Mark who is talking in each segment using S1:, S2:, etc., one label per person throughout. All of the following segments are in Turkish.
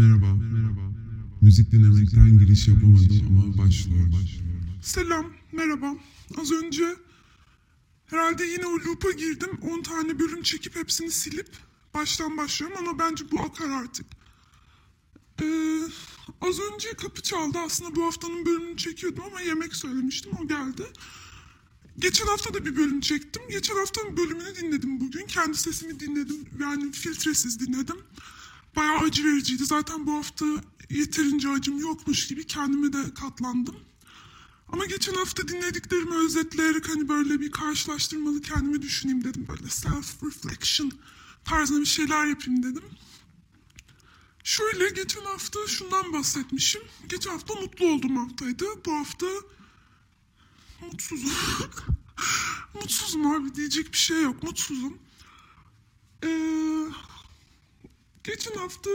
S1: Merhaba. Merhaba. Müzik dinlemekten giriş yapamadım ama başlıyor.
S2: Selam, merhaba. Az önce herhalde yine o loop'a girdim. 10 tane bölüm çekip hepsini silip baştan başlıyorum ama bence bu akar artık. Ee, az önce kapı çaldı. Aslında bu haftanın bölümünü çekiyordum ama yemek söylemiştim. O geldi. Geçen hafta da bir bölüm çektim. Geçen haftanın bölümünü dinledim bugün. Kendi sesimi dinledim. Yani filtresiz dinledim. Bayağı acı vericiydi. Zaten bu hafta yeterince acım yokmuş gibi kendime de katlandım. Ama geçen hafta dinlediklerimi özetleyerek hani böyle bir karşılaştırmalı kendimi düşüneyim dedim. Böyle self reflection tarzında bir şeyler yapayım dedim. Şöyle geçen hafta şundan bahsetmişim. Geçen hafta mutlu olduğum haftaydı. Bu hafta mutsuzum. mutsuzum abi diyecek bir şey yok. Mutsuzum. Ee, geçen hafta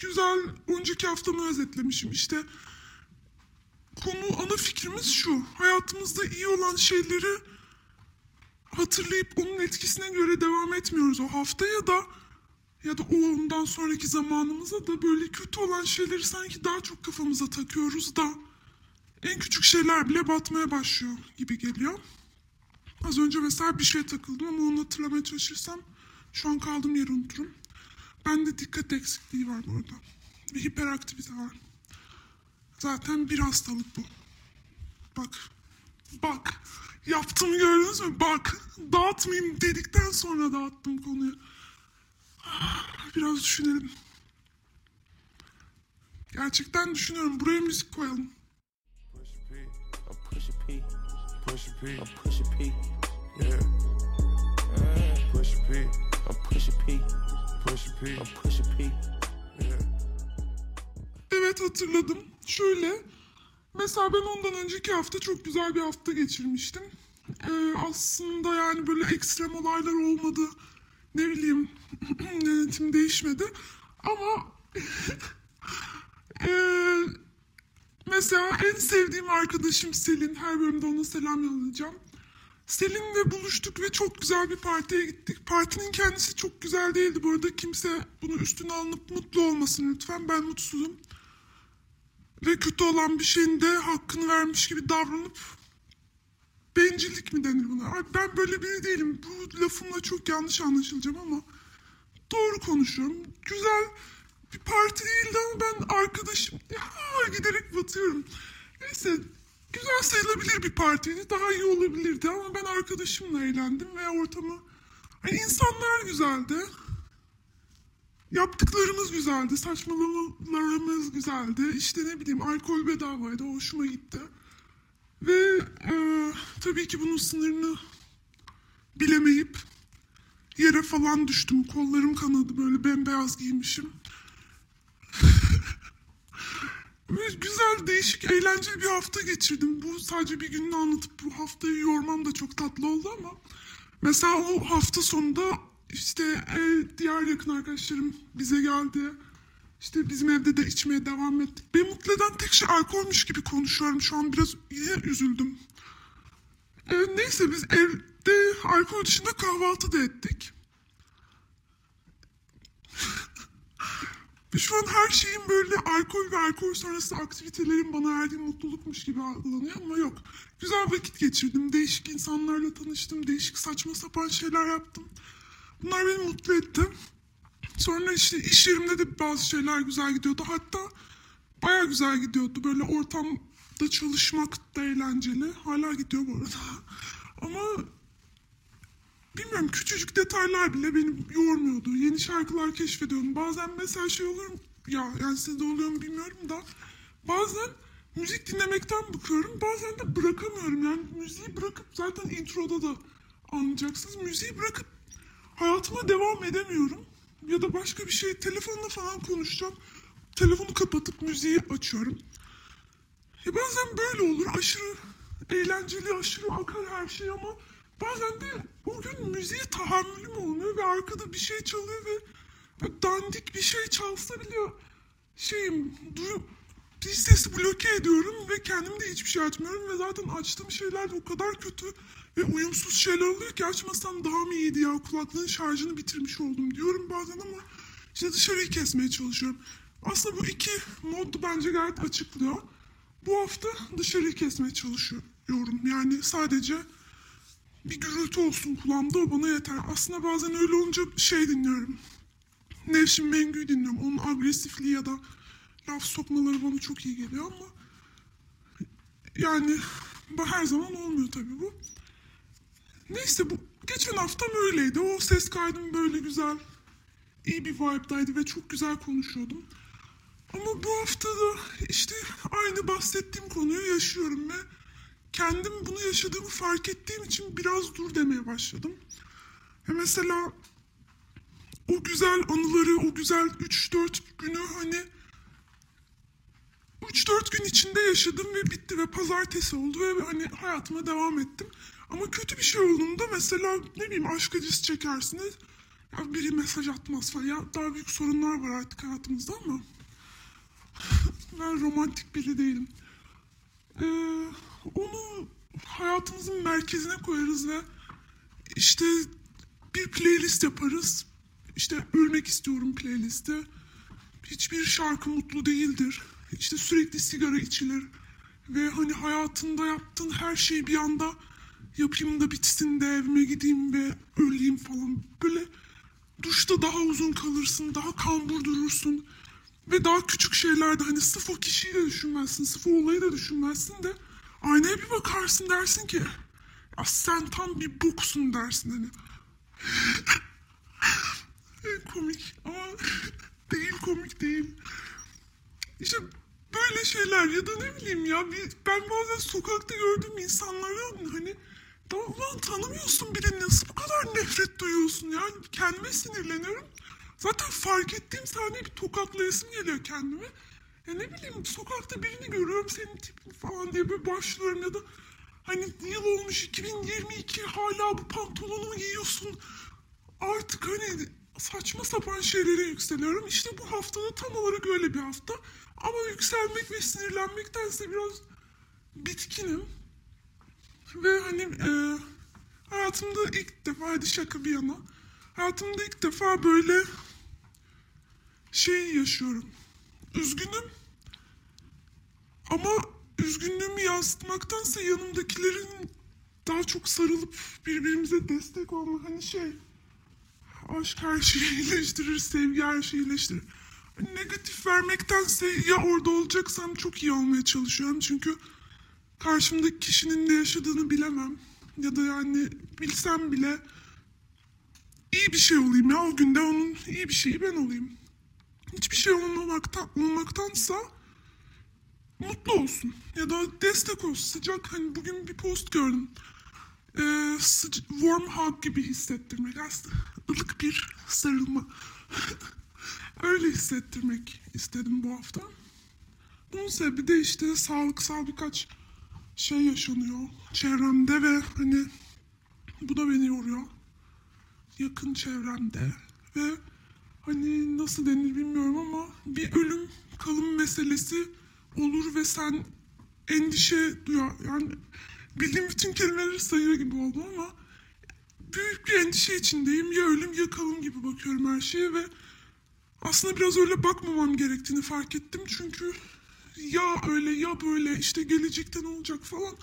S2: güzel önceki haftamı özetlemişim. İşte konu ana fikrimiz şu. Hayatımızda iyi olan şeyleri hatırlayıp onun etkisine göre devam etmiyoruz o hafta ya da ya da o ondan sonraki zamanımıza da böyle kötü olan şeyleri sanki daha çok kafamıza takıyoruz da en küçük şeyler bile batmaya başlıyor gibi geliyor. Az önce mesela bir şey takıldım ama onu hatırlamaya çalışırsam şu an kaldığım yeri unuturum. Bende dikkat eksikliği var bu arada. Ve hiperaktivite var. Zaten bir hastalık bu. Bak. Bak. Yaptığımı gördünüz mü? Bak. Dağıtmayayım dedikten sonra dağıttım konuyu. Biraz düşünelim. Gerçekten düşünüyorum. Buraya müzik koyalım.
S3: Push a P, I'm push a P, I'm push a P,
S4: yeah.
S3: push a P,
S4: I'm push a P,
S3: push a P,
S4: I'm push a P.
S3: yeah.
S2: Evet hatırladım. Şöyle. Mesela ben ondan önceki hafta çok güzel bir hafta geçirmiştim. Ee, aslında yani böyle ekstrem olaylar olmadı. Ne bileyim yönetim değişmedi. Ama ee, mesela en sevdiğim arkadaşım Selin. Her bölümde ona selam yollayacağım. Selin'le buluştuk ve çok güzel bir partiye gittik. Partinin kendisi çok güzel değildi bu arada. Kimse bunu üstüne alınıp mutlu olmasın lütfen. Ben mutsuzum ve kötü olan bir şeyin de hakkını vermiş gibi davranıp bencillik mi denir buna? Ay ben böyle biri değilim. Bu lafımla çok yanlış anlaşılacağım ama doğru konuşuyorum. Güzel bir parti değildi ama ben arkadaşım ya giderek batıyorum. Neyse güzel sayılabilir bir partiydi. Daha iyi olabilirdi ama ben arkadaşımla eğlendim ve ortamı hani insanlar güzeldi. Yaptıklarımız güzeldi, saçmalamalarımız güzeldi. İşte ne bileyim alkol bedavaydı, hoşuma gitti. Ve e, tabii ki bunun sınırını bilemeyip yere falan düştüm. Kollarım kanadı böyle bembeyaz giymişim. Ve güzel, değişik, eğlenceli bir hafta geçirdim. Bu sadece bir gününü anlatıp bu haftayı yormam da çok tatlı oldu ama mesela o hafta sonunda işte e, diğer yakın arkadaşlarım bize geldi. İşte bizim evde de içmeye devam ettik. Beni mutlu eden tek şey alkolmüş gibi konuşuyorum. Şu an biraz yine üzüldüm. E, neyse biz evde alkol dışında kahvaltı da ettik. Ve şu an her şeyin böyle alkol ve alkol sonrası aktivitelerin bana verdiği mutlulukmuş gibi algılanıyor ama yok. Güzel vakit geçirdim. Değişik insanlarla tanıştım. Değişik saçma sapan şeyler yaptım. Bunlar beni mutlu etti. Sonra işte iş yerimde de bazı şeyler güzel gidiyordu. Hatta baya güzel gidiyordu. Böyle ortamda çalışmak da eğlenceli. Hala gidiyor bu arada. Ama bilmiyorum küçücük detaylar bile beni yormuyordu. Yeni şarkılar keşfediyorum. Bazen mesela şey olur mu? Ya yani sizde oluyor mu bilmiyorum da. Bazen müzik dinlemekten bıkıyorum. Bazen de bırakamıyorum. Yani müziği bırakıp zaten introda da anlayacaksınız. Müziği bırakıp hayatıma devam edemiyorum. Ya da başka bir şey telefonla falan konuşacağım. Telefonu kapatıp müziği açıyorum. Ya bazen böyle olur. Aşırı eğlenceli, aşırı akar her şey ama bazen de o gün müziğe tahammülüm olmuyor ve arkada bir şey çalıyor ve böyle dandik bir şey çalsa bile şeyim duyu bir sesi bloke ediyorum ve kendim de hiçbir şey açmıyorum ve zaten açtığım şeyler de o kadar kötü ve uyumsuz şeyler oluyor ki açmasam daha mı iyiydi ya kulaklığın şarjını bitirmiş oldum diyorum bazen ama işte dışarıyı kesmeye çalışıyorum. Aslında bu iki mod bence gayet açıklıyor. Bu hafta dışarıyı kesmeye çalışıyorum. Yani sadece bir gürültü olsun kulağımda o bana yeter. Aslında bazen öyle olunca şey dinliyorum. Nevşin Mengü'yü dinliyorum. Onun agresifliği ya da laf sokmaları bana çok iyi geliyor ama yani her zaman olmuyor tabii bu. Neyse bu geçen haftam öyleydi. O ses kaydım böyle güzel, iyi bir vibe'daydı ve çok güzel konuşuyordum. Ama bu hafta da işte aynı bahsettiğim konuyu yaşıyorum ve kendim bunu yaşadığımı fark ettiğim için biraz dur demeye başladım. Ya mesela o güzel anıları, o güzel 3-4 günü hani 3-4 gün içinde yaşadım ve bitti ve pazartesi oldu ve hani hayatıma devam ettim. Ama kötü bir şey olduğunda mesela ne bileyim aşk acısı çekersiniz. Ya biri mesaj atmaz falan. Ya daha büyük sorunlar var artık hayatımızda ama ben romantik biri değilim. Ee, onu hayatımızın merkezine koyarız ve işte bir playlist yaparız. İşte ölmek istiyorum playlisti. Hiçbir şarkı mutlu değildir. İşte sürekli sigara içilir. Ve hani hayatında yaptığın her şeyi bir anda yapayım da bitsin de evime gideyim ve öleyim falan. Böyle duşta daha uzun kalırsın, daha kambur durursun. Ve daha küçük şeylerde hani o kişiyi de düşünmezsin, o olayı da düşünmezsin de aynaya bir bakarsın dersin ki ya sen tam bir boksun dersin hani. komik ama değil komik değil. İşte böyle şeyler ya da ne bileyim ya ben bazen sokakta gördüğüm insanlardan hani ulan tanımıyorsun birini nasıl bu kadar nefret duyuyorsun yani kendime sinirleniyorum. Zaten fark ettiğim sahne bir tokatlayasım geliyor kendime. Ya ne bileyim sokakta birini görüyorum senin tipin falan diye böyle başlıyorum ya da hani yıl olmuş 2022 hala bu pantolonu giyiyorsun? Artık hani saçma sapan şeylere yükseliyorum. İşte bu haftada tam olarak öyle bir hafta. Ama yükselmek ve sinirlenmektense biraz bitkinim. Ve hani e, hayatımda ilk defa hadi şaka bir yana. Hayatımda ilk defa böyle şey yaşıyorum. Üzgünüm. Ama üzgünlüğümü yansıtmaktansa yanımdakilerin daha çok sarılıp birbirimize destek olma hani şey aşk her şeyi iyileştirir, sevgi her şeyi iyileştirir. Hani negatif vermektense ya orada olacaksam çok iyi olmaya çalışıyorum çünkü karşımdaki kişinin ne yaşadığını bilemem ya da yani bilsem bile iyi bir şey olayım ya o günde onun iyi bir şeyi ben olayım. Hiçbir şey olmamaktan, olmaktansa mutlu olsun. Ya da destek olsun. Sıcak hani bugün bir post gördüm. Ee, sıca- warm hug gibi hissettirmek. Aslında ılık bir sarılma. Öyle hissettirmek istedim bu hafta. Bunun sebebi de işte sağlıksal birkaç şey yaşanıyor çevremde ve hani bu da beni yoruyor. Yakın çevremde ve hani nasıl denir bilmiyorum ama bir ölüm kalım meselesi olur ve sen endişe duyar. Yani bildiğim bütün kelimeleri sayıyor gibi oldum ama büyük bir endişe içindeyim. Ya ölüm ya kalım gibi bakıyorum her şeye ve aslında biraz öyle bakmamam gerektiğini fark ettim. Çünkü ya öyle ya böyle işte gelecekten olacak falan.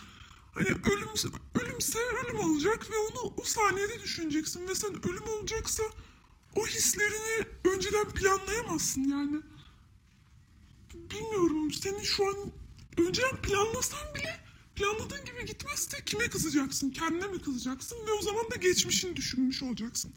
S2: Hani ölümse, ölümse ölüm olacak ve onu o saniyede düşüneceksin. Ve sen ölüm olacaksa o hislerini önceden planlayamazsın yani. Bilmiyorum senin şu an önceden planlasan bile planladığın gibi gitmezse kime kızacaksın? Kendine mi kızacaksın? Ve o zaman da geçmişini düşünmüş olacaksın.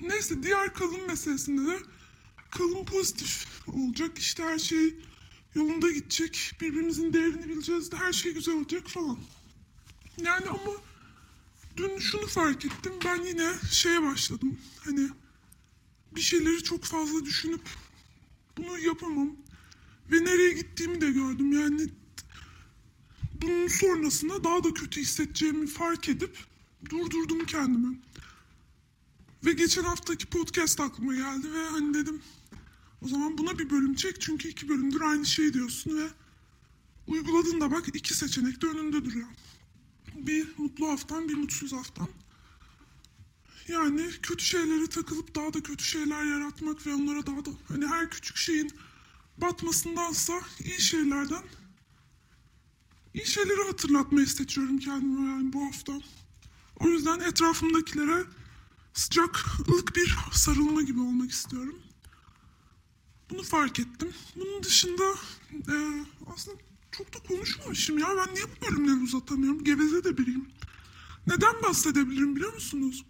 S2: Neyse diğer kalın meselesinde de kalın pozitif olacak. İşte her şey yolunda gidecek. Birbirimizin değerini bileceğiz de her şey güzel olacak falan. Yani ama dün şunu fark ettim. Ben yine şeye başladım. Hani bir şeyleri çok fazla düşünüp bunu yapamam. Ve nereye gittiğimi de gördüm. Yani bunun sonrasında daha da kötü hissedeceğimi fark edip durdurdum kendimi. Ve geçen haftaki podcast aklıma geldi ve hani dedim o zaman buna bir bölüm çek çünkü iki bölümdür aynı şey diyorsun ve Uyguladığında bak iki seçenek de önünde duruyor. Bir mutlu haftan bir mutsuz haftan. Yani kötü şeylere takılıp daha da kötü şeyler yaratmak ve onlara daha da hani her küçük şeyin batmasındansa iyi şeylerden iyi şeyleri hatırlatmayı seçiyorum kendime yani bu hafta. O yüzden etrafımdakilere sıcak, ılık bir sarılma gibi olmak istiyorum. Bunu fark ettim. Bunun dışında e, aslında çok da konuşmamışım ya. Ben niye bu bölümleri uzatamıyorum? Geveze de biriyim. Neden bahsedebilirim biliyor musunuz?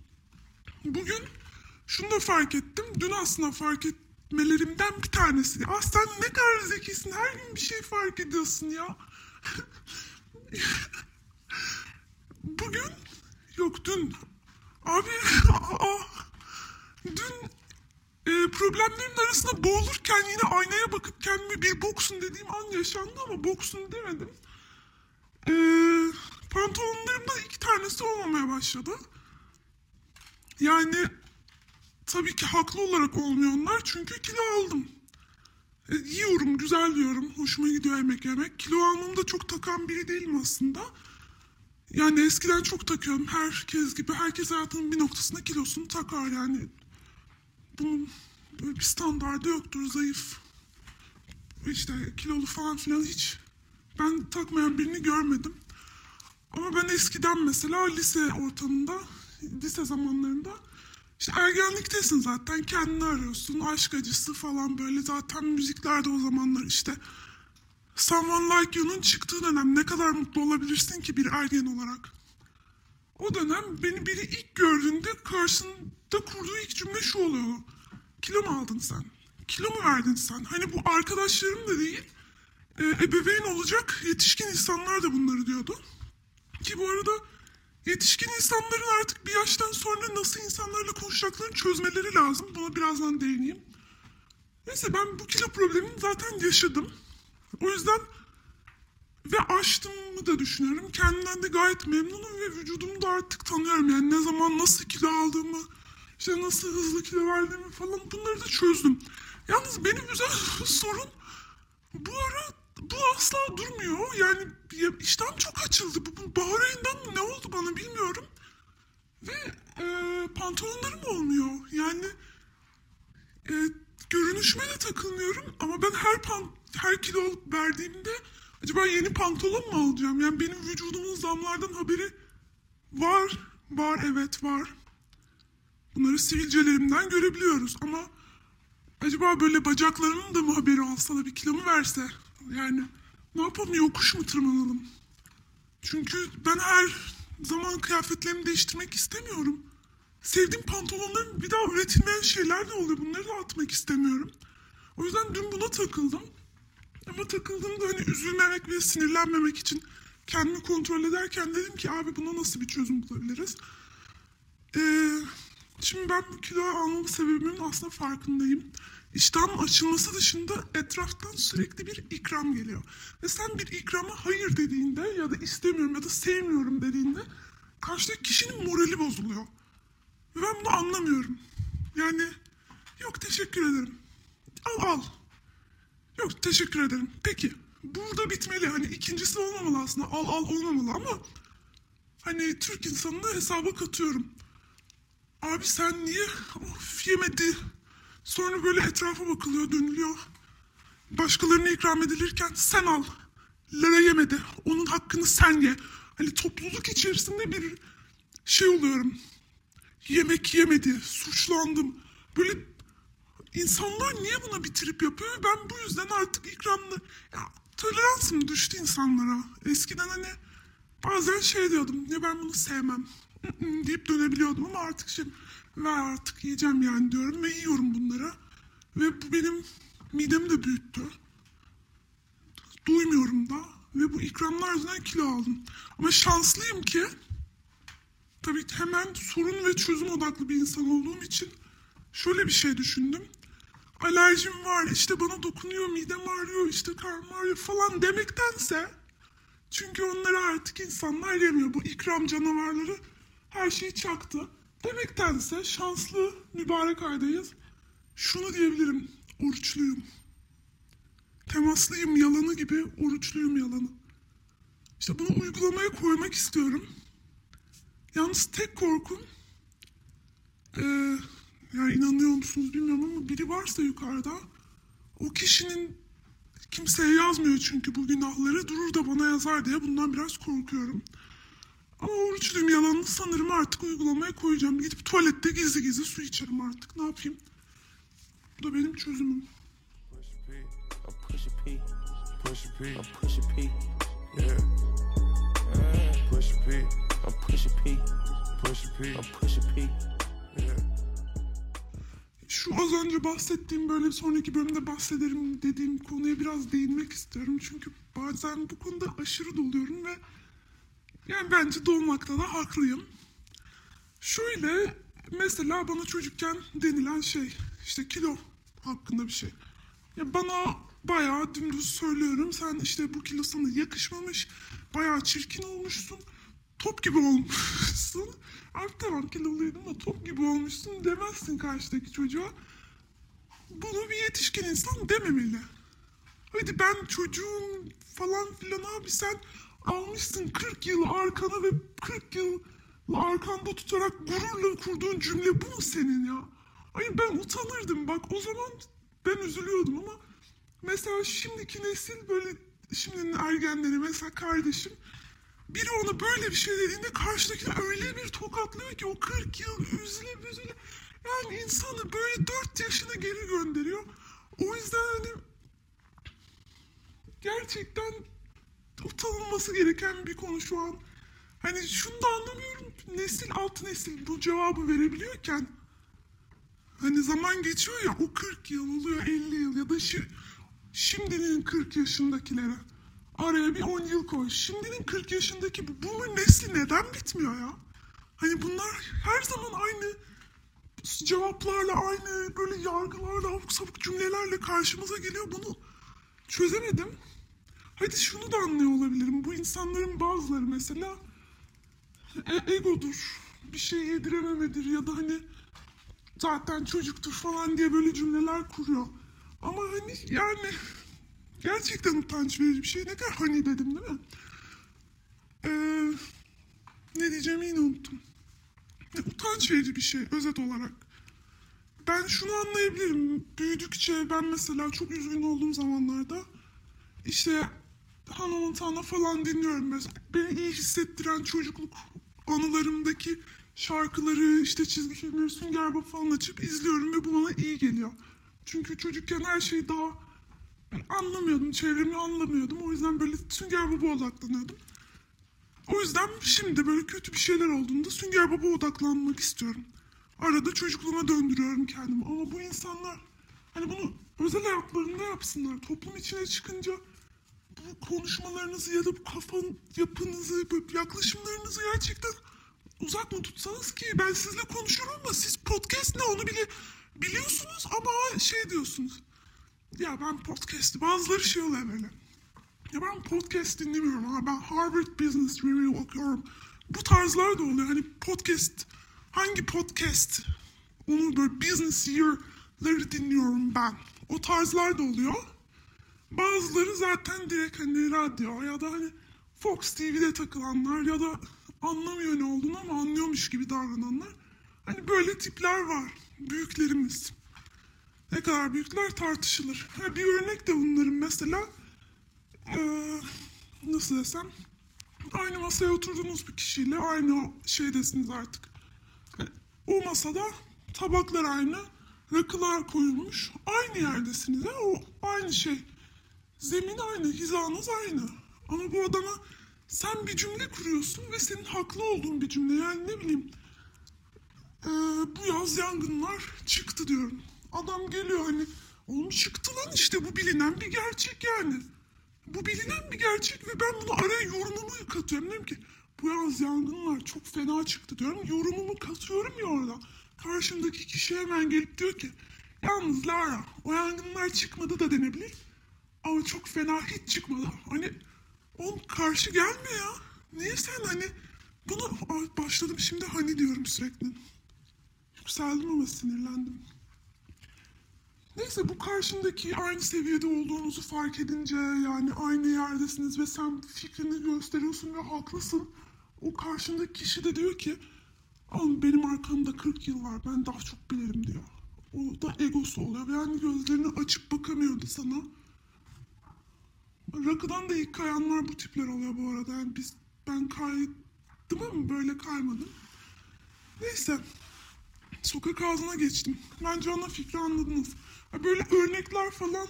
S2: Bugün şunu da fark ettim. Dün aslında fark etmelerimden bir tanesi. Ah sen ne kadar zekisin. Her gün bir şey fark ediyorsun ya. Bugün yok dün. Abi dün e, problemlerin arasında boğulurken yine aynaya bakıp kendime bir boksun dediğim an yaşandı ama boksun demedim. E, pantolonlarımda iki tanesi olmamaya başladı. Yani tabii ki haklı olarak olmuyor onlar çünkü kilo aldım. E, yiyorum, güzel yiyorum. Hoşuma gidiyor yemek yemek. Kilo almamda çok takan biri değilim aslında. Yani eskiden çok takıyorum. Herkes gibi. Herkes hayatının bir noktasında kilosunu takar yani. Bunun böyle bir standardı yoktur. Zayıf, işte kilolu falan filan hiç ben takmayan birini görmedim. Ama ben eskiden mesela lise ortamında, lise zamanlarında işte ergenliktesin zaten kendini arıyorsun. Aşk acısı falan böyle zaten müziklerde o zamanlar işte Someone Like You'nun çıktığı dönem ne kadar mutlu olabilirsin ki bir ergen olarak. O dönem beni biri ilk gördüğünde karşında kurduğu ilk cümle şu oluyor. Kilo mu aldın sen? Kilo mu verdin sen? Hani bu arkadaşlarım da değil, e, ebeveyn olacak yetişkin insanlar da bunları diyordu. Ki bu arada yetişkin insanların artık bir yaştan sonra nasıl insanlarla konuşacaklarını çözmeleri lazım. Buna birazdan değineyim. Neyse ben bu kilo problemini zaten yaşadım. O yüzden ve aştığımı da düşünüyorum. Kendimden de gayet memnunum ve vücudumu da artık tanıyorum. Yani ne zaman nasıl kilo aldığımı, işte nasıl hızlı kilo verdiğimi falan bunları da çözdüm. Yalnız benim güzel sorun bu ara bu asla durmuyor. Yani ya- iştahım çok açıldı. Bu bahar ayından mı ne oldu bana bilmiyorum. Ve e, pantolonlarım olmuyor. Yani e, görünüşüme de takılmıyorum ama ben her pan her kilo alıp verdiğimde acaba yeni pantolon mu alacağım? Yani benim vücudumun zamlardan haberi var. Var evet var. Bunları sivilcelerimden görebiliyoruz ama acaba böyle bacaklarımın da mı haberi olsa da bir kilo mu verse? Yani ne yapalım yokuş mu tırmanalım? Çünkü ben her zaman kıyafetlerimi değiştirmek istemiyorum. Sevdiğim pantolonlarım bir daha üretilmeyen şeyler de oluyor. Bunları da atmak istemiyorum. O yüzden dün buna takıldım. Ama takıldığımda hani üzülmemek ve sinirlenmemek için kendimi kontrol ederken dedim ki abi buna nasıl bir çözüm bulabiliriz? Ee, şimdi ben bu kilo almamın sebebimin aslında farkındayım. İştahın açılması dışında etraftan sürekli bir ikram geliyor. Ve sen bir ikrama hayır dediğinde ya da istemiyorum ya da sevmiyorum dediğinde karşıdaki kişinin morali bozuluyor. Ve ben bunu anlamıyorum. Yani yok teşekkür ederim. Al al. Yok teşekkür ederim. Peki burada bitmeli. Hani ikincisi olmamalı aslında. Al al olmamalı ama hani Türk insanını hesaba katıyorum. Abi sen niye of yemedi. Sonra böyle etrafa bakılıyor dönülüyor. Başkalarına ikram edilirken sen al. Lara yemedi. Onun hakkını sen ye. Hani topluluk içerisinde bir şey oluyorum. Yemek yemedi. Suçlandım. Böyle insanlar niye buna bir trip yapıyor? Ben bu yüzden artık ikramlı... Ya, toleransım düştü insanlara. Eskiden hani bazen şey diyordum. Ya ben bunu sevmem. deyip dönebiliyordum ama artık şey ver artık yiyeceğim yani diyorum ve yiyorum bunları. Ve bu benim midemi de büyüttü. Duymuyorum da ve bu ikramlar yüzünden kilo aldım. Ama şanslıyım ki tabii hemen sorun ve çözüm odaklı bir insan olduğum için şöyle bir şey düşündüm. Alerjim var, işte bana dokunuyor, midem ağrıyor, işte karnım ağrıyor falan demektense çünkü onları artık insanlar yemiyor. Bu ikram canavarları her şeyi çaktı. Demektense şanslı mübarek aydayız. Şunu diyebilirim, oruçluyum. temaslıyım yalanı gibi oruçluyum yalanı. İşte bunu uygulamaya koymak istiyorum. Yalnız tek korkum eee yani inanıyor musunuz bilmiyorum ama biri varsa yukarıda o kişinin kimseye yazmıyor çünkü bu günahları durur da bana yazar diye bundan biraz korkuyorum. Ama oruçluyum yalanını sanırım artık uygulamaya koyacağım. Gidip tuvalette gizli gizli su içerim artık. Ne yapayım? Bu da benim çözümüm.
S3: Push
S4: Pusha P.
S3: push P,
S4: I'm.
S3: Push
S4: Pusha P.
S2: Şu az önce bahsettiğim böyle sonraki bölümde bahsederim dediğim konuya biraz değinmek istiyorum. Çünkü bazen bu konuda aşırı doluyorum ve yani bence dolmakta da haklıyım. Şöyle mesela bana çocukken denilen şey işte kilo hakkında bir şey. Ya bana bayağı dümdüz söylüyorum sen işte bu kilo sana yakışmamış bayağı çirkin olmuşsun top gibi olmuşsun. Abi tamam kiloluydum da top gibi olmuşsun demezsin karşıdaki çocuğa. Bunu bir yetişkin insan dememeli. Hadi ben çocuğum falan filan abi sen almışsın 40 yıl arkana ve 40 yıl arkanda tutarak gururla kurduğun cümle bu mu senin ya? Hayır ben utanırdım bak o zaman ben üzülüyordum ama mesela şimdiki nesil böyle şimdinin ergenleri mesela kardeşim biri ona böyle bir şey dediğinde karşıdakine öyle bir tokatlıyor ki o 40 yıl üzüle büzüle yani insanı böyle 4 yaşına geri gönderiyor. O yüzden hani gerçekten utanılması gereken bir konu şu an. Hani şunu da anlamıyorum. Nesil alt nesil bu cevabı verebiliyorken hani zaman geçiyor ya o 40 yıl oluyor 50 yıl ya da şi- şimdinin 40 yaşındakilere araya bir 10 yıl koy. Şimdinin 40 yaşındaki bu boomer nesli neden bitmiyor ya? Hani bunlar her zaman aynı cevaplarla aynı böyle yargılarla abuk sabuk cümlelerle karşımıza geliyor. Bunu çözemedim. Hadi şunu da anlıyor olabilirim. Bu insanların bazıları mesela e- egodur. Bir şey yedirememedir ya da hani zaten çocuktur falan diye böyle cümleler kuruyor. Ama hani yani gerçekten utanç verici bir şey. Ne kadar hani dedim değil mi? Ee, ne diyeceğimi yine unuttum. Ne, utanç verici bir şey özet olarak. Ben şunu anlayabilirim. Büyüdükçe ben mesela çok üzgün olduğum zamanlarda işte Hannah Montana falan dinliyorum mesela. Beni iyi hissettiren çocukluk anılarımdaki şarkıları, işte çizgi filmleri, Sünger Bob falan açıp izliyorum ve bu bana iyi geliyor. Çünkü çocukken her şey daha anlamıyordum, çevremi anlamıyordum. O yüzden böyle Sünger Bob'a odaklanıyordum. O yüzden şimdi böyle kötü bir şeyler olduğunda Sünger Bob'a odaklanmak istiyorum. Arada çocukluğuma döndürüyorum kendimi. Ama bu insanlar hani bunu özel hayatlarında yapsınlar. Toplum içine çıkınca bu konuşmalarınızı ya da bu kafa yapınızı, yaklaşımlarınızı gerçekten uzak mı tutsanız ki ben sizle konuşuyorum ama siz podcast ne onu bile biliyorsunuz ama şey diyorsunuz. Ya ben podcast'i bazıları şey oluyor böyle. Ya ben podcast dinlemiyorum ama ben Harvard Business Review okuyorum. Bu tarzlar da oluyor. Hani podcast, hangi podcast? Onu böyle business year'ları dinliyorum ben. O tarzlar da oluyor. Bazıları zaten direkt hani radyo ya da hani Fox TV'de takılanlar ya da anlamıyor ne olduğunu ama anlıyormuş gibi davrananlar. Hani böyle tipler var. Büyüklerimiz. Ne kadar büyükler tartışılır. Ha, bir örnek de bunların mesela eee, nasıl desem aynı masaya oturduğunuz bir kişiyle aynı şeydesiniz artık. O masada tabaklar aynı, rakılar koyulmuş. Aynı yerdesiniz ha o aynı şey. Zemin aynı, hizanız aynı. Ama bu adama sen bir cümle kuruyorsun ve senin haklı olduğun bir cümle. Yani ne bileyim ee, bu yaz yangınlar çıktı diyorum. Adam geliyor hani oğlum çıktı lan işte bu bilinen bir gerçek yani. Bu bilinen bir gerçek ve ben bunu araya yorumumu katıyorum. Diyorum ki bu yaz yangınlar çok fena çıktı diyorum. Yorumumu katıyorum ya orada. Karşımdaki kişi hemen gelip diyor ki yalnız Lara o yangınlar çıkmadı da denebilir. Ama çok fena hiç çıkmadı. Hani oğlum karşı gelme ya. Niye sen hani bunu başladım şimdi hani diyorum sürekli. Yükseldim ama sinirlendim. Neyse bu karşındaki aynı seviyede olduğunuzu fark edince yani aynı yerdesiniz ve sen fikrini gösteriyorsun ve haklısın. O karşındaki kişi de diyor ki Oğlum benim arkamda 40 yıl var ben daha çok bilirim diyor. O da egosu oluyor yani gözlerini açıp bakamıyordu sana. Rakıdan da ilk kayanlar bu tipler oluyor bu arada. Yani biz ben kaydım ama böyle kaymadım. Neyse. Sokak ağzına geçtim. Bence ana fikri anladınız. Ya Böyle örnekler falan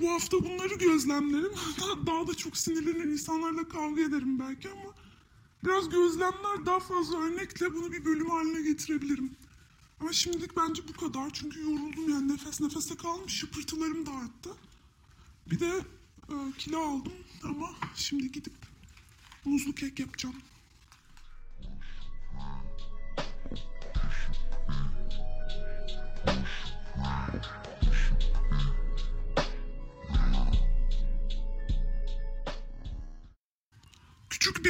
S2: bu hafta bunları gözlemlerim. Daha- da çok sinirlenen insanlarla kavga ederim belki ama biraz gözlemler daha fazla örnekle bunu bir bölüm haline getirebilirim. Ama şimdilik bence bu kadar. Çünkü yoruldum yani nefes nefese kalmış. Şıpırtılarım da arttı. Bir de e, kilo aldım ama şimdi gidip muzlu kek yapacağım.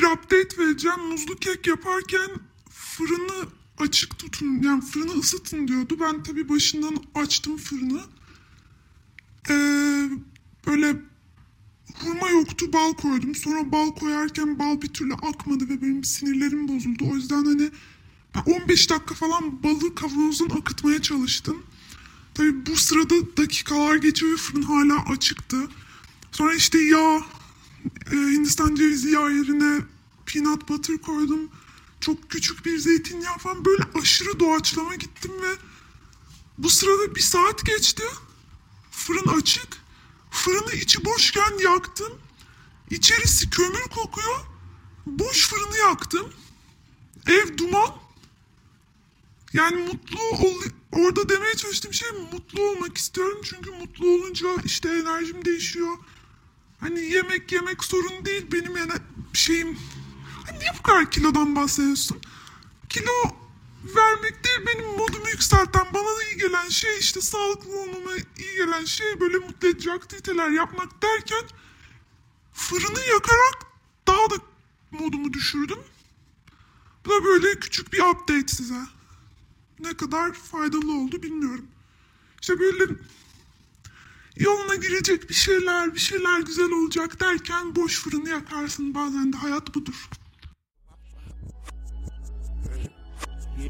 S2: Update vereceğim. Muzlu kek yaparken fırını açık tutun, yani fırını ısıtın diyordu. Ben tabii başından açtım fırını. Ee, böyle hurma yoktu, bal koydum. Sonra bal koyarken bal bir türlü akmadı ve benim sinirlerim bozuldu. O yüzden hani ben 15 dakika falan balı kavanozdan akıtmaya çalıştım. Tabii bu sırada dakikalar geçiyor ve fırın hala açıktı. Sonra işte yağ, e, Hindistan cevizi yağı yerine peanut butter koydum. Çok küçük bir zeytinyağı falan böyle aşırı doğaçlama gittim ve bu sırada bir saat geçti. Fırın açık. Fırını içi boşken yaktım. İçerisi kömür kokuyor. Boş fırını yaktım. Ev duman. Yani mutlu ol orada demeye çalıştığım şey mutlu olmak istiyorum. Çünkü mutlu olunca işte enerjim değişiyor. Hani yemek yemek sorun değil benim yani şeyim. Niye bu kadar kilodan bahsediyorsun? Kilo vermek değil benim modumu yükselten bana da iyi gelen şey işte sağlıklı olmama iyi gelen şey böyle mutlu edici aktiviteler yapmak derken fırını yakarak daha da modumu düşürdüm. Bu da böyle küçük bir update size. Ne kadar faydalı oldu bilmiyorum. İşte böyle yoluna girecek bir şeyler, bir şeyler güzel olacak derken boş fırını yakarsın. Bazen de hayat budur.
S4: Yeah,